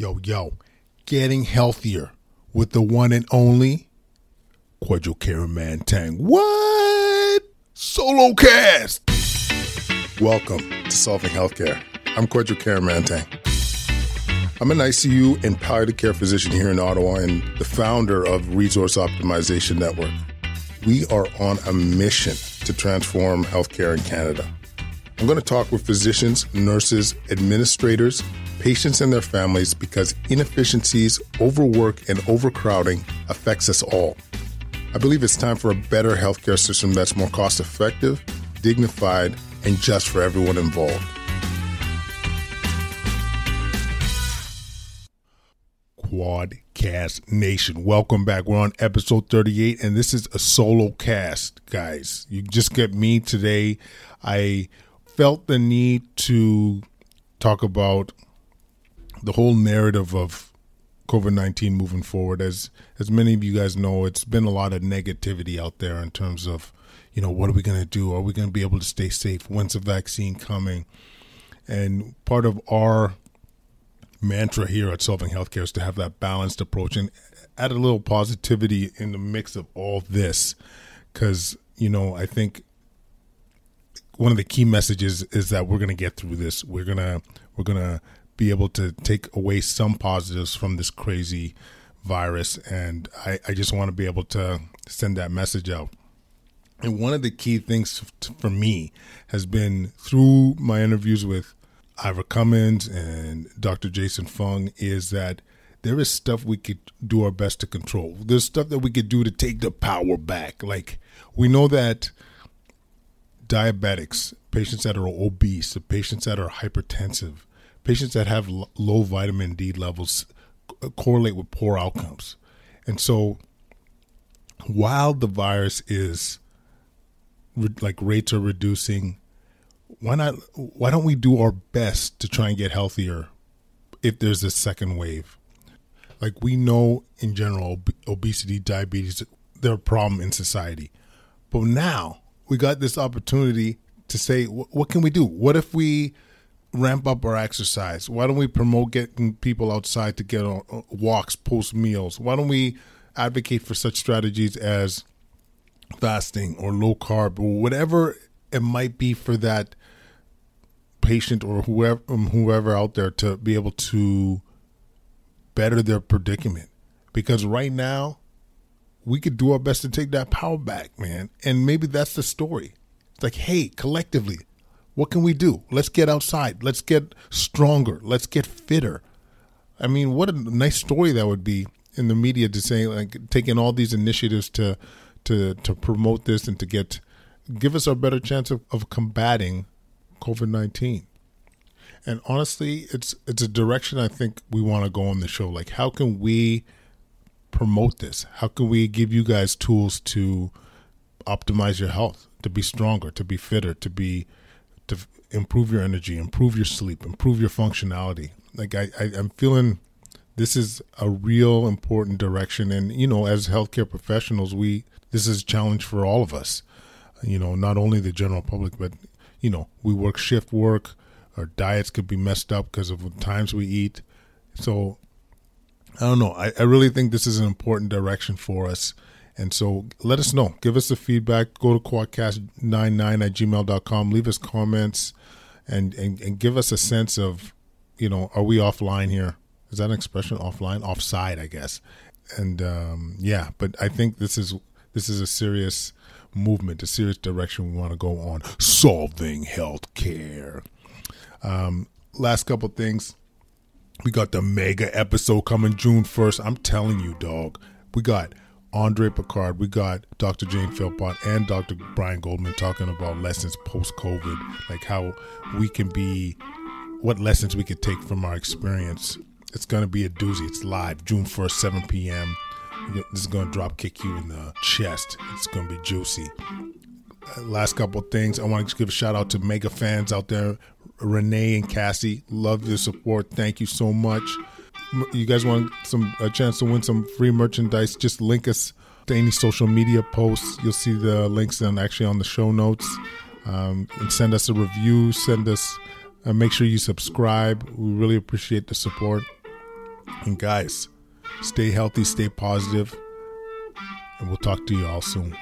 Yo, yo, getting healthier with the one and only Kwadwo Kyeremanteng. What? Solo cast. Welcome to Solving Healthcare. I'm Kwadwo Kyeremanteng. I'm an ICU and palliative care physician here in Ottawa and the founder of Resource Optimization Network. We are on a mission to transform healthcare in Canada. I'm going to talk with physicians, nurses, administrators, patients, and their families because inefficiencies, overwork, and overcrowding affects us all. I believe it's time for a better healthcare system that's more cost effective, dignified, and just for everyone involved. Kwadcast Nation. Welcome back. We're on episode 38, and this is a solo cast, guys. You just get me today. I felt the need to talk about the whole narrative of COVID nineteen moving forward. As as many of you guys know, it's been a lot of negativity out there in terms of, you know, what are we going to do? Are we going to be able to stay safe? When's the vaccine coming? And part of our mantra here at Solving Healthcare is to have that balanced approach and add a little positivity in the mix of all this, because you know I think one of the key messages is that we're going to get through this. We're gonna we're gonna be able to take away some positives from this crazy virus, and I, I just want to be able to send that message out. And one of the key things for me has been through my interviews with Ivor Cummins and Dr. Jason Fung is that there is stuff we could do our best to control. There's stuff that we could do to take the power back. Like we know that diabetics, patients that are obese, patients that are hypertensive, patients that have low vitamin D levels correlate with poor outcomes. And so while the virus is like rates are reducing, why not why don't we do our best to try and get healthier if there's a second wave? Like we know in general obesity, diabetes they're a problem in society. But now we got this opportunity to say, what can we do? What if we ramp up our exercise? Why don't we promote getting people outside to get on walks post meals? Why don't we advocate for such strategies as fasting or low carb or whatever it might be for that patient or whoever um, whoever out there to be able to better their predicament? Because right now we could do our best to take that power back, man. And maybe that's the story. It's like, hey, collectively, what can we do? Let's get outside. Let's get stronger. Let's get fitter. I mean, what a nice story that would be in the media to say like taking all these initiatives to to to promote this and to get give us a better chance of, of combating COVID nineteen. And honestly, it's it's a direction I think we want to go on the show. Like, how can we promote this? How can we give you guys tools to optimize your health, to be stronger, to be fitter, to be to improve your energy, improve your sleep, improve your functionality? Like I, I I'm feeling this is a real important direction and you know as healthcare professionals we this is a challenge for all of us you know not only the general public but you know we work shift work our diets could be messed up because of the times we eat so I don't know. I, I really think this is an important direction for us. And so let us know. Give us the feedback. Go to kwadcast99 at gmail.com. Leave us comments and, and, and give us a sense of, you know, are we offline here? Is that an expression offline? Offside, I guess. And um, yeah, but I think this is this is a serious movement, a serious direction we want to go on. Solving healthcare. Um, last couple things. We got the mega episode coming June 1st. I'm telling you, dog. We got Andre Picard, we got Dr. Jane Philpott, and Dr. Brian Goldman talking about lessons post COVID, like how we can be, what lessons we could take from our experience. It's going to be a doozy. It's live June 1st, 7 p.m. This is going to drop kick you in the chest. It's going to be juicy. Uh, last couple things. I want to give a shout out to mega fans out there Renee and Cassie. Love your support. Thank you so much. You guys want some a chance to win some free merchandise? Just link us to any social media posts. You'll see the links and actually on the show notes. Um, and send us a review. Send us. Uh, make sure you subscribe. We really appreciate the support. And guys, stay healthy, stay positive, and we'll talk to you all soon.